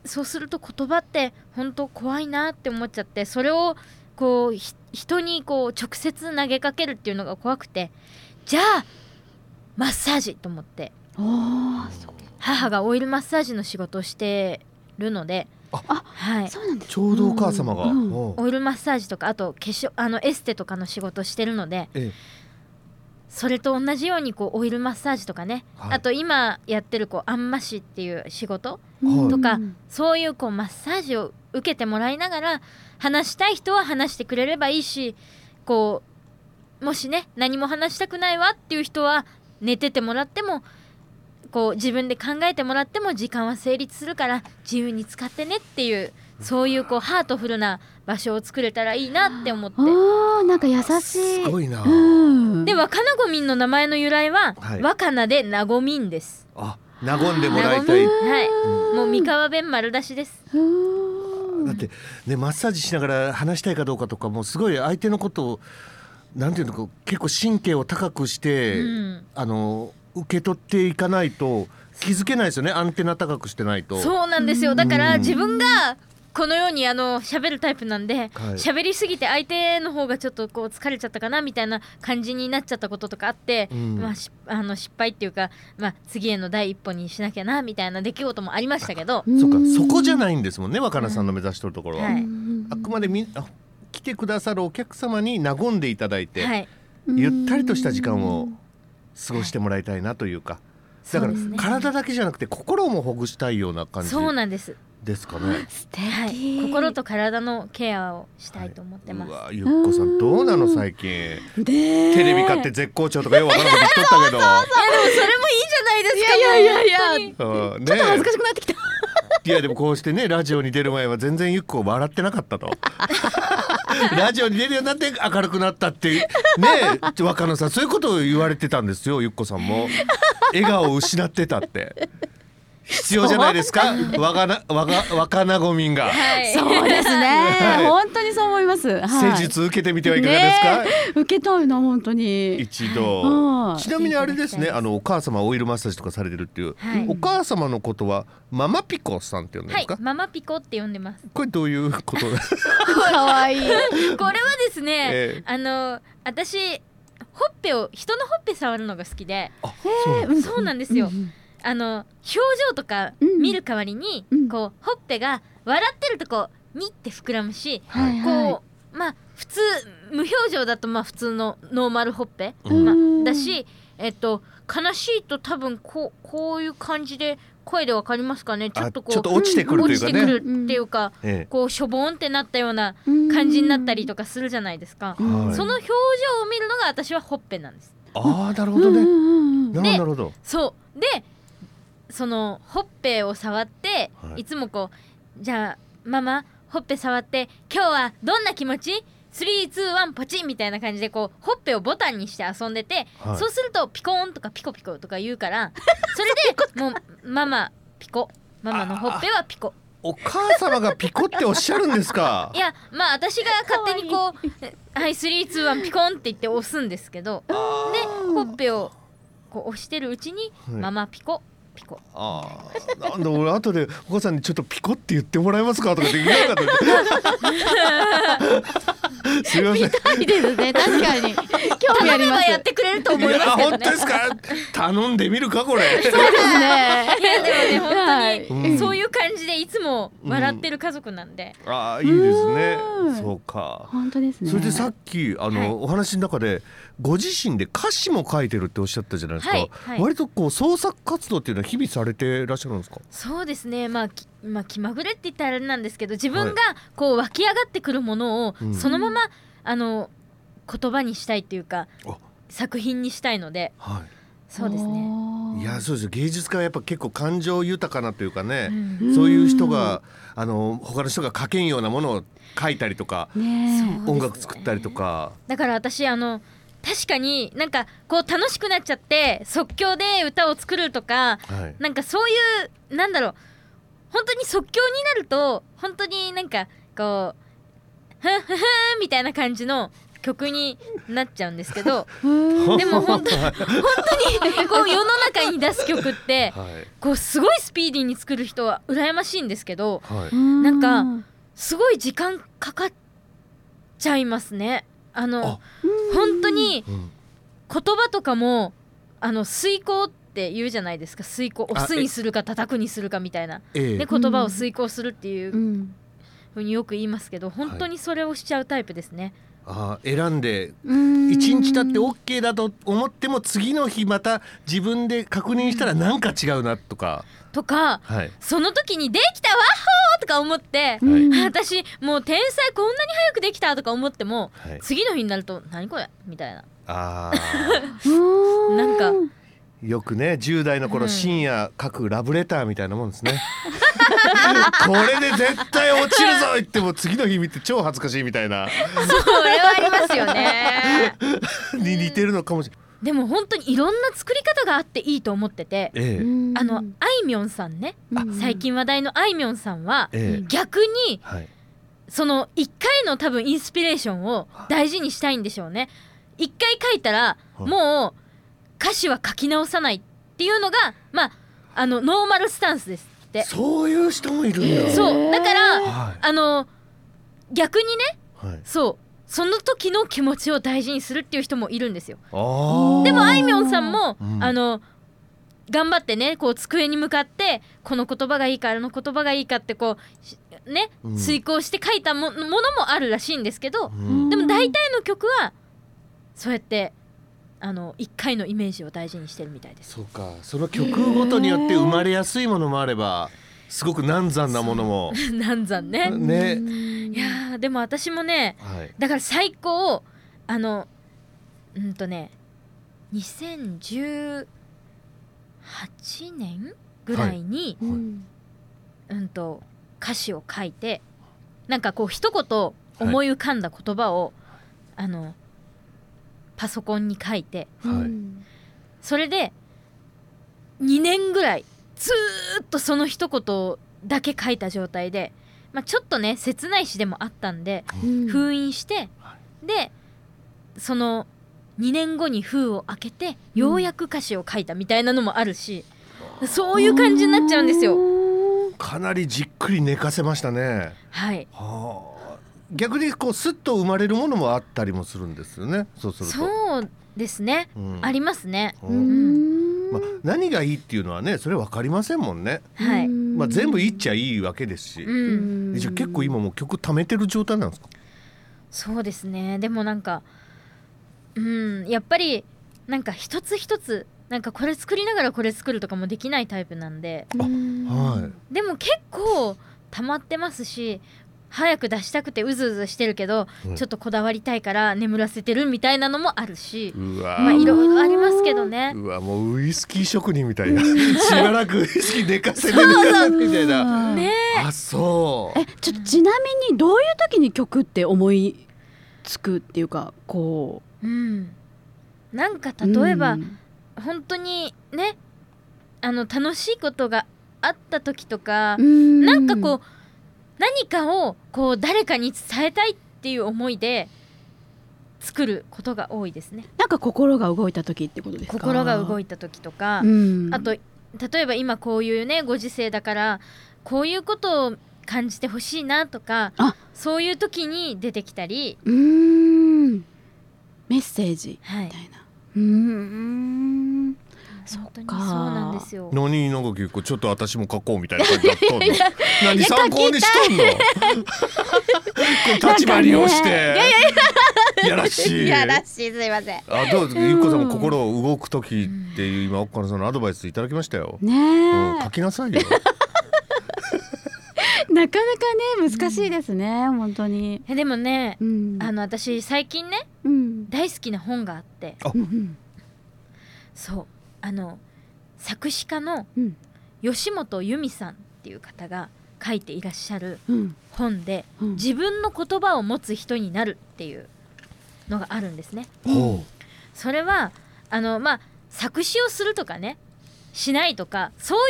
Speaker 3: そうすると言葉って本当怖いなって思っちゃってそれをこうひ人にこう直接投げかけるっていうのが怖くてじゃあマッサージと思って
Speaker 2: おーそう
Speaker 3: 母がオイルマッサージの仕事をしてるので
Speaker 1: あ
Speaker 3: はい。
Speaker 2: そうなんです
Speaker 1: ちょうどお母様が、
Speaker 2: うん
Speaker 1: おう。
Speaker 3: オイルマッサージとかあと化粧あのエステとかの仕事をしてるので
Speaker 1: え
Speaker 3: それと同じようにこうオイルマッサージとかね、
Speaker 1: はい。
Speaker 3: あと今やってるこうあんましっていう仕事
Speaker 1: はい。
Speaker 3: とかそういうこうマッサージを受けてもらいながら話したい人は話してくれればいいしこうもしね何も話したくないわっていう人は寝ててもらってもこう自分で考えてもらっても時間は成立するから自由に使ってねっていうそういうこうハートフルな場所を作れたらいいなって思って。
Speaker 2: あーなんか優しい。
Speaker 1: すごいな、
Speaker 2: うん。
Speaker 3: で若菜ごみんの名前の由来は、
Speaker 1: はい。
Speaker 3: 若菜でなごみんです。
Speaker 1: あ和んでもらいたい。
Speaker 3: はい、もう三河弁丸出しです。
Speaker 2: うん
Speaker 1: だってねマッサージしながら話したいかどうかとかもすごい相手のことをなんていうのか結構神経を高くして、
Speaker 3: うん
Speaker 1: あの受け取っていかないと気づけないですよねアンテナ高くしてないと。
Speaker 3: そうなんですよ。だから
Speaker 1: うん
Speaker 3: 自分がこのようにあの喋るタイプなんで
Speaker 1: はい。
Speaker 3: 喋、りすぎて相手の方がちょっとこう疲れちゃったかなみたいな感じになっちゃったこととかあって、
Speaker 1: うん。
Speaker 3: まあしあの失敗っていうか、まあ、次への第一歩にしなきゃなみたいな出来事もありましたけど、
Speaker 1: そうか。そこじゃないんですもんね若菜さんの目指してるところは。
Speaker 3: はい。
Speaker 1: あくまでみあ来てくださるお客様に和んでいただいて、
Speaker 3: はい、
Speaker 1: ゆったりとした時間を過ごしてもらいたいなというか。だから体だけじゃなくて心もほぐしたいような感じ。
Speaker 3: そうなんです。
Speaker 1: ですかね。
Speaker 2: 素敵、
Speaker 3: はい、心と体のケアをしたいと思ってます。
Speaker 1: うわゆっこさんどうなの最近。
Speaker 2: で
Speaker 1: テレビ買って絶好調とかよくわからんこと言っとったけど。
Speaker 3: いやでもそれもいいじゃないですか。
Speaker 2: いやいやいや。いちょっと恥ずかしくなってきた。
Speaker 1: いやでもこうしてねラジオに出る前は全然ゆっこ笑ってなかったと。(laughs) ラジオに出るようになって明るくなったってね若野さんそういうことを言われてたんですよゆっこさんも。笑顔を失ってたって必要じゃないですか？(laughs) 若な若若なごみんが、
Speaker 3: はい。
Speaker 2: そうですね、
Speaker 1: はい。
Speaker 2: 本当にそう思います、はい、
Speaker 1: 施術受けてみてはいかがですか、
Speaker 2: ねえ。受けたいな本当に。
Speaker 1: 一度。
Speaker 2: はい。
Speaker 1: ちなみにあれですねあのお母様オイルマッサージとかされてるっていう、
Speaker 3: はい。
Speaker 1: お母様のことはママピコさんって呼んでるん
Speaker 3: はい。
Speaker 1: ですか、、
Speaker 3: ママピコって呼んでます。
Speaker 1: これどういうこと？(laughs)
Speaker 2: 可愛いい。
Speaker 3: これはですね、
Speaker 1: ええ。
Speaker 3: あの私ほっぺを人のほっぺ触るのが好きで、
Speaker 1: あそうなんだ
Speaker 3: そうなんですよ。
Speaker 2: ん
Speaker 3: あの表情とか
Speaker 2: うん。
Speaker 3: 見る代わりに、
Speaker 2: うん。
Speaker 3: こうほっぺが笑ってるとこうにって膨らむし、
Speaker 2: はいはい。
Speaker 3: こうまあ普通無表情だとまあ普通のノーマルほっぺ、
Speaker 1: うん。
Speaker 3: ま
Speaker 2: うん
Speaker 3: あ、だしえっと悲しいと多分こうこういう感じで声でわかりますかね？ちょっとこう
Speaker 1: 落ちてくる
Speaker 3: っていうか、
Speaker 1: え
Speaker 3: こうしょぼんってなったような感じになったりとかするじゃないですか、その表情を見るのが私はほっぺなんです。
Speaker 1: ああなるほどね、なるほど。
Speaker 3: そう。でそのほっぺを触って、
Speaker 1: はい。
Speaker 3: い、つもこうじゃあママほっぺ触って今日はどんな気持ち？321ポチンみたいな感じでこうほっぺをボタンにして遊んでて、
Speaker 1: はい。
Speaker 3: そうするとピコーンとかピコピコとか言うからそれでもうママピコ。ママのほっぺはピコ。
Speaker 1: お母様がピコっておっしゃるんですか？(laughs)
Speaker 3: いやまあ私が勝手にこう「はい321ピコン」って言って押すんですけどでほっぺをこう押してるうちに
Speaker 1: はい。
Speaker 3: ママピコピコ。
Speaker 1: ああなんだ俺後でお母さんにちょっとピコって言ってもらえますかとかって言えなかったすみません (laughs)
Speaker 2: いいですね。確かに。(laughs) 興味あります。
Speaker 3: やってくれると思います
Speaker 1: や
Speaker 3: けどね
Speaker 1: 本当ですか？頼んでみるか？これ
Speaker 2: そうですね。
Speaker 3: いやでもね本当に、そういう感じでいつも笑ってる家族なんで、
Speaker 1: ああいいですね。
Speaker 2: うん。
Speaker 1: そうか。
Speaker 2: 本当ですね。
Speaker 1: それでさっきあの、
Speaker 3: はい。
Speaker 1: お話の中でご自身で歌詞も書いてるっておっしゃったじゃないですか、
Speaker 3: はいはい。
Speaker 1: 割とこう創作活動っていうのは日々されてらっしゃるんですか？
Speaker 3: そうですね。まあきまあ気まぐれって言ったらあれなんですけど自分がこう湧き上がってくるものを
Speaker 1: うん。
Speaker 3: そのまま、あの言葉にしたいっていうか
Speaker 1: あ。
Speaker 3: 作品にしたいので。
Speaker 1: は
Speaker 3: そうですね。
Speaker 1: いいやそうですよ。芸術家はやっぱ結構感情豊かなというかね、
Speaker 3: うん。
Speaker 1: そういう人があの他の人が書けんようなものを書いたりとか、
Speaker 2: ね。
Speaker 1: 音楽作ったりとか。
Speaker 3: だから私あの確かになんかこう楽しくなっちゃって即興で歌を作るとか
Speaker 1: はい。
Speaker 3: なんかそういうなんだろう本当に即興になると本当になんかこうふんふんみたいな感じの曲になっちゃうんですけどでも本当本当にこう世の中に出す曲って
Speaker 1: はい。
Speaker 3: こうすごいスピーディーに作る人は羨ましいんですけど
Speaker 1: はい。
Speaker 3: なんかすごい時間かかっちゃいますね。あの
Speaker 1: あ
Speaker 3: 本当に
Speaker 1: うん。
Speaker 3: 言葉とかもあの遂行って言うじゃないですか。遂行押すにするか叩くにするかみたいな。
Speaker 1: ええ。
Speaker 3: で言葉を遂行するっていう
Speaker 2: うん。
Speaker 3: ふうによく言いますけど本当にそれをしちゃうタイプですね。
Speaker 1: あー選んで
Speaker 2: うん
Speaker 1: 一日経って OK だと思っても次の日また自分で確認したらなんか違うなとか、
Speaker 3: とか
Speaker 1: はい
Speaker 3: その時に「できたわっほー!」とか思って
Speaker 2: う。ん
Speaker 3: あ私もう天才こんなに早くできたとか思っても
Speaker 1: はい、
Speaker 3: 次の日になると「何これ?」みたいな
Speaker 1: あ
Speaker 2: うん (laughs)
Speaker 3: なんか
Speaker 1: ーよくね10代の頃、
Speaker 3: うん
Speaker 1: 深夜書くラブレターみたいなもんですね (laughs) (laughs) これで絶対落ちるぞ言っても次の日見て超恥ずかしいみたいな。
Speaker 3: それはありますよね。(laughs)
Speaker 1: に似てるのかもしれない、
Speaker 3: でも本当にいろんな作り方があっていいと思ってて。
Speaker 1: ええ。
Speaker 2: うん。
Speaker 3: あのあいみょんさんね。
Speaker 2: うん。
Speaker 3: 最近話題のあいみょんさんは
Speaker 1: ええ。
Speaker 3: 逆に
Speaker 1: はい。
Speaker 3: その1回の多分インスピレーションを大事にしたいんでしょうね。1回書いたら
Speaker 1: はい。
Speaker 3: もう歌詞は書き直さないっていうのがまああのノーマルスタンスですって。
Speaker 1: そういう人もいるんだ、
Speaker 3: そう。だから
Speaker 1: は
Speaker 3: あの逆にね
Speaker 1: いはい。
Speaker 3: そう。その時の気持ちを大事にするっていう人もいるんですよ。でもあいみょんさんも、
Speaker 1: うん。
Speaker 3: あの頑張ってねこう机に向かってこの言葉がいいかあの言葉がいいかってこうしね
Speaker 1: うん。
Speaker 3: 遂行して書いたもものもあるらしいんですけど、
Speaker 1: うん。
Speaker 3: でも大体の曲はそうやってあの1回のイメージを大事にしてるみたいです。
Speaker 1: そうか。その曲ごとによって生まれやすいものもあればすごく難産なものも。(laughs)
Speaker 3: 難産ね。
Speaker 1: ね。
Speaker 3: いやーでも私もね
Speaker 1: はい。
Speaker 3: だから最高あのうんとね2018年ぐらいに、
Speaker 2: うん
Speaker 3: うんと歌詞を書いてなんかこう一言思い浮かんだ言葉を、あのパソコンに書いて。
Speaker 1: はい。
Speaker 2: うん。
Speaker 3: それで2年ぐらいずーっとその一言だけ書いた状態で、まあ、ちょっとね切ない詩でもあったんで
Speaker 2: うん。
Speaker 3: 封印して、でその2年後に封を開けてようやく歌詞を書いたみたいなのもあるし、そういう感じになっちゃうんですよ。
Speaker 1: かなりじっくり寝かせましたね。
Speaker 3: はい。
Speaker 1: はあ逆にこうスッと生まれるものもあったりもするんですよね。そうすると。
Speaker 3: そうですね、
Speaker 1: うん。
Speaker 3: ありますね。
Speaker 1: う
Speaker 2: うん。ん
Speaker 1: まあ、何がいいっていうのはねそれ分かりませんもんね、
Speaker 3: はい、
Speaker 1: まあ、全部いっちゃいいわけですし、
Speaker 3: うん、
Speaker 1: えじゃあ結構今もう曲貯めてる状態なんですか？
Speaker 3: そうですね。でもなんかうん。やっぱりなんか一つ一つなんかこれ作りながらこれ作るとかもできないタイプなんで。
Speaker 1: はい。
Speaker 3: でも結構溜まってますし早く出したくてうずうずしてるけど、
Speaker 1: うん。
Speaker 3: ちょっとこだわりたいから眠らせてるみたいなのもあるし、
Speaker 1: うわ。ー
Speaker 3: まあいろいろありますけどね。
Speaker 1: うわもうウイスキー職人みたいな。しばらくウイスキー寝かせてみたいな。
Speaker 3: ね。
Speaker 1: あそう。
Speaker 2: えちょっとちなみにどういう時に曲って思いつくっていうかこ
Speaker 3: う。ん、なんか
Speaker 2: う
Speaker 3: 例えば、
Speaker 2: うん。
Speaker 3: 本当にねあの楽しいことがあった時とか、
Speaker 2: うん。
Speaker 3: なんかこう何かをこう誰かに伝えたいっていう思いで作ることが多いですね。
Speaker 2: なんか心が動いた時ってことですか？
Speaker 3: 心が動
Speaker 2: い
Speaker 3: いた時とか、
Speaker 2: うん、
Speaker 3: あと例えば今こういうねご時世だからこういうことを感じてほしいなとか
Speaker 2: あ。
Speaker 3: そういう時に出てきたり、
Speaker 2: うーん。メッセージ
Speaker 3: はい
Speaker 2: みた、いな。うーん
Speaker 3: 本当に
Speaker 2: か
Speaker 3: そうなんですよ。
Speaker 1: 何なんか結構ちょっと私も書こうみたいな感じだったんの何参考にしとんの？こう立場利用して。やらしい。
Speaker 3: やらしいすいません。
Speaker 1: あどうですかゆっこさんも心動く時っていう今奥からさんのアドバイスいただきましたよ、
Speaker 2: ね
Speaker 1: うん、
Speaker 2: え、
Speaker 1: 書きなさいよ。(laughs)
Speaker 2: なかなかね難しいですね、本当に、
Speaker 3: えでもね
Speaker 2: うん、
Speaker 3: あの私最近ね
Speaker 2: うん。
Speaker 3: 大好きな本があって。
Speaker 2: うんうん。
Speaker 3: そうあの作詞家の
Speaker 2: うん。
Speaker 3: 吉本由美さんっていう方が書いていらっしゃる
Speaker 2: うん。
Speaker 3: 本で
Speaker 2: うん。
Speaker 3: 自分の言葉を持つ人になるっていうのがあるんですね。
Speaker 1: ほ
Speaker 3: それはあのまあ作詞をするとかねしないとかそうい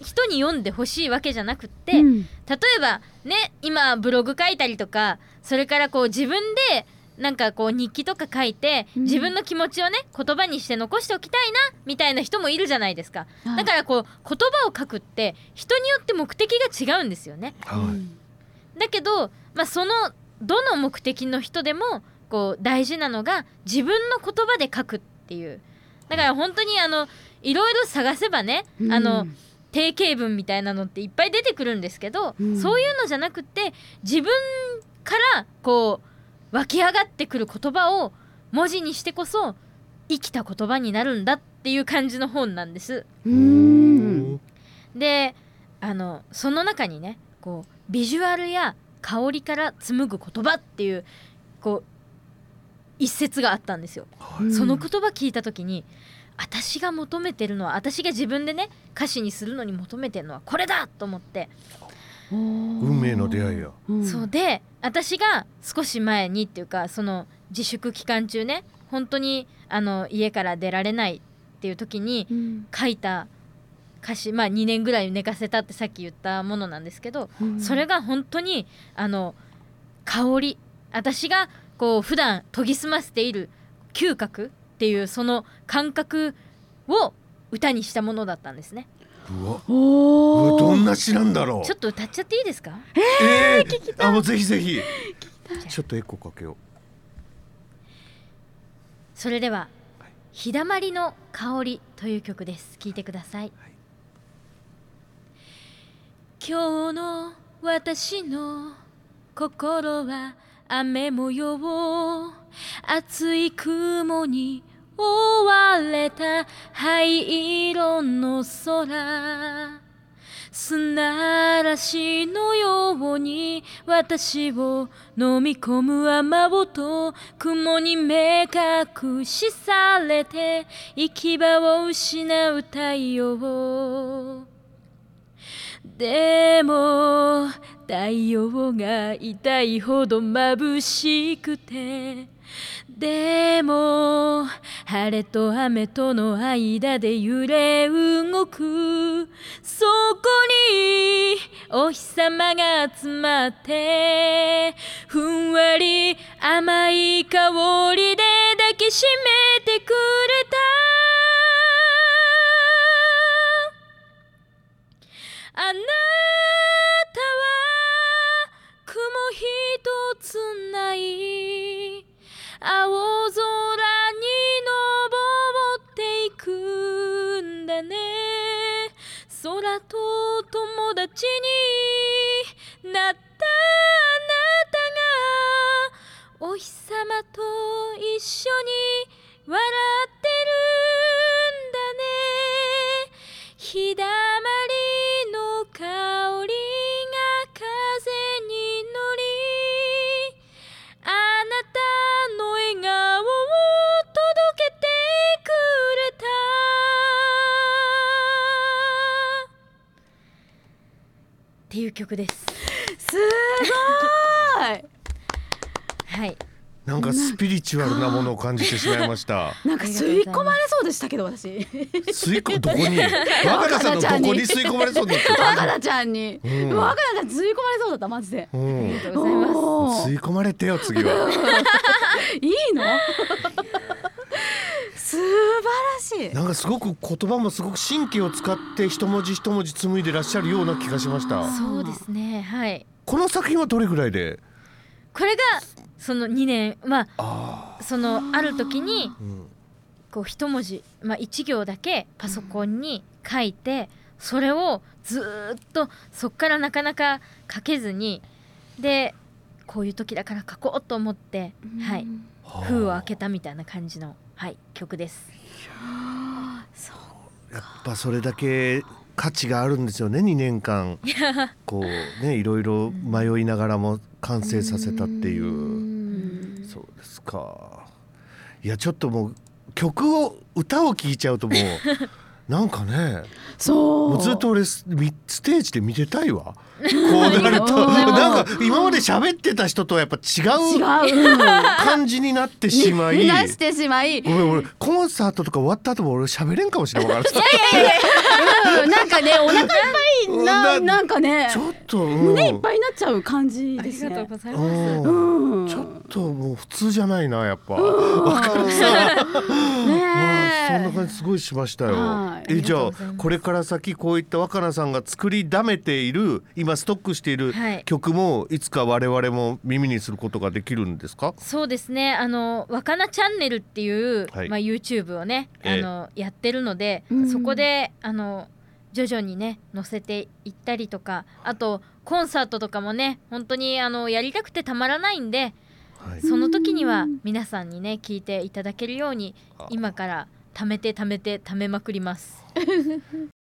Speaker 3: う人に読んでほしいわけじゃなくって、
Speaker 2: うん。
Speaker 3: 例えばね今ブログ書いたりとかそれからこう自分でなんかこう日記とか書いて
Speaker 2: うん。
Speaker 3: 自分の気持ちをね言葉にして残しておきたいなみたいな人もいるじゃないですか。
Speaker 2: はい。
Speaker 3: だからこう言葉を書くって人によって目的が違うんですよね。
Speaker 1: はい。
Speaker 3: だけど、まあ、そのどの目的の人でもこう大事なのが自分の言葉で書くっていう。だから本当にあのいろいろ探せばね、あの定型文みたいなのっていっぱい出てくるんですけど、
Speaker 2: うん。
Speaker 3: そういうのじゃなくて自分からこう湧き上がってくる言葉を文字にしてこそ生きた言葉になるんだっていう感じの本なんです。
Speaker 2: うん
Speaker 3: であのその中にねこうビジュアルや香りから紡ぐ言葉っていうこう一節があったんですよ。
Speaker 2: うん
Speaker 3: その言葉聞いた時に私が求めてるのは私が自分でね歌詞にするのに求めてるのはこれだと思って、
Speaker 2: 運
Speaker 1: 運命の出会いや、
Speaker 3: そうで私が少し前にっていうかその自粛期間中ね本当にあの家から出られないっていう時に
Speaker 2: うん。
Speaker 3: 書いた歌詞まあ2年ぐらい寝かせたってさっき言ったものなんですけど
Speaker 2: うん。
Speaker 3: それが本当にあの香り。私がこう普段研ぎ澄ませている嗅覚っていうその感覚を歌にしたものだったんですね
Speaker 1: うわ。
Speaker 2: お
Speaker 1: どんな詩なんだろう。
Speaker 3: ちょっと歌っちゃっていいですか？
Speaker 1: えー、あもうぜひぜひ。ちょっとエコーかけよ
Speaker 3: それでは「日だまりの香り」という曲です。聴いてください、今日の私の心は雨模様。厚い雲に覆われた灰色の空砂嵐のように私を飲み込む雨音雲に目隠しされて行き場を失う太陽でも太陽が痛いほど眩しくてでも晴れと雨との間で揺れ動く。そこにお日様が集まってふんわり甘い香りで抱きしめてくれた。あなたいう曲です。
Speaker 2: すごい。
Speaker 3: はい。
Speaker 1: なんかスピリチュアルなものを感じてしまいました。(laughs)
Speaker 2: なんか吸い込まれそうでしたけど私。
Speaker 1: 吸い込どこに (laughs) 若菜さんのどこに吸い込まれそうになって
Speaker 2: 若菜ちゃんに、
Speaker 1: うん。
Speaker 2: 若菜ちゃん吸い込まれそうだったマジで。
Speaker 1: うん。
Speaker 3: ありがとうございます。
Speaker 1: 吸い込まれてよ次は。(laughs) い
Speaker 2: いの？し。い
Speaker 1: なんかすごく言葉もすごく神経を使って一文字一文字紡いでらっしゃるような気がしました。
Speaker 3: そうですね。はい。
Speaker 1: この作品はどれぐらいで？
Speaker 3: これがその2年ま
Speaker 1: あ
Speaker 3: あそのある時にこう一文字、まあ、一行だけパソコンに書いてそれをずーっとそっからなかなか書けずにでこういう時だから書こうと思って、はい、封を開けたみたいな感じの、はい、曲です。
Speaker 1: やっぱそれだけ価値があるんですよね2年間。こうねいろいろ迷いながらも完成させたっていう。
Speaker 2: うん。
Speaker 1: そうですか。いやちょっともう曲を歌を聴いちゃうともう (laughs) なんかね
Speaker 2: そう。
Speaker 1: ずっと俺ステージで見てたいわ。こうなると。なんか今まで喋ってた人とはやっぱ違う感じになってしまい。
Speaker 2: なしてしまい、
Speaker 1: ごめん俺コンサートとか終わった後も俺喋れんかもしれないわからん。
Speaker 2: うん。なんかねお腹いっぱいななんかね
Speaker 1: ちょっと、うん。
Speaker 2: 胸いっぱいになっちゃう感じですね。
Speaker 3: う
Speaker 1: ん
Speaker 2: うん。
Speaker 1: ちょっともう普通じゃないなやっぱ。
Speaker 2: ね
Speaker 1: あーそんな
Speaker 2: え
Speaker 1: 感じすごいしましたよ
Speaker 2: はい。
Speaker 1: えじゃあこれから先こういった若菜さんが作りだめている今ストックしている
Speaker 3: はい。
Speaker 1: 曲もいつか我々も耳にすることができるんですか？
Speaker 3: そうですね。あの若菜チャンネルっていう、
Speaker 1: はい。
Speaker 3: まあ、YouTube をね、
Speaker 1: ええ。
Speaker 3: あのやってるので、
Speaker 2: うん。
Speaker 3: そこであの徐々にね載せていったりとかあとコンサートとかもね本当にあのやりたくてたまらないんで
Speaker 1: はい。
Speaker 3: その時には皆さんにね聞いていただけるように
Speaker 1: あ。
Speaker 3: 今から貯めて貯めて貯めまくります。(laughs)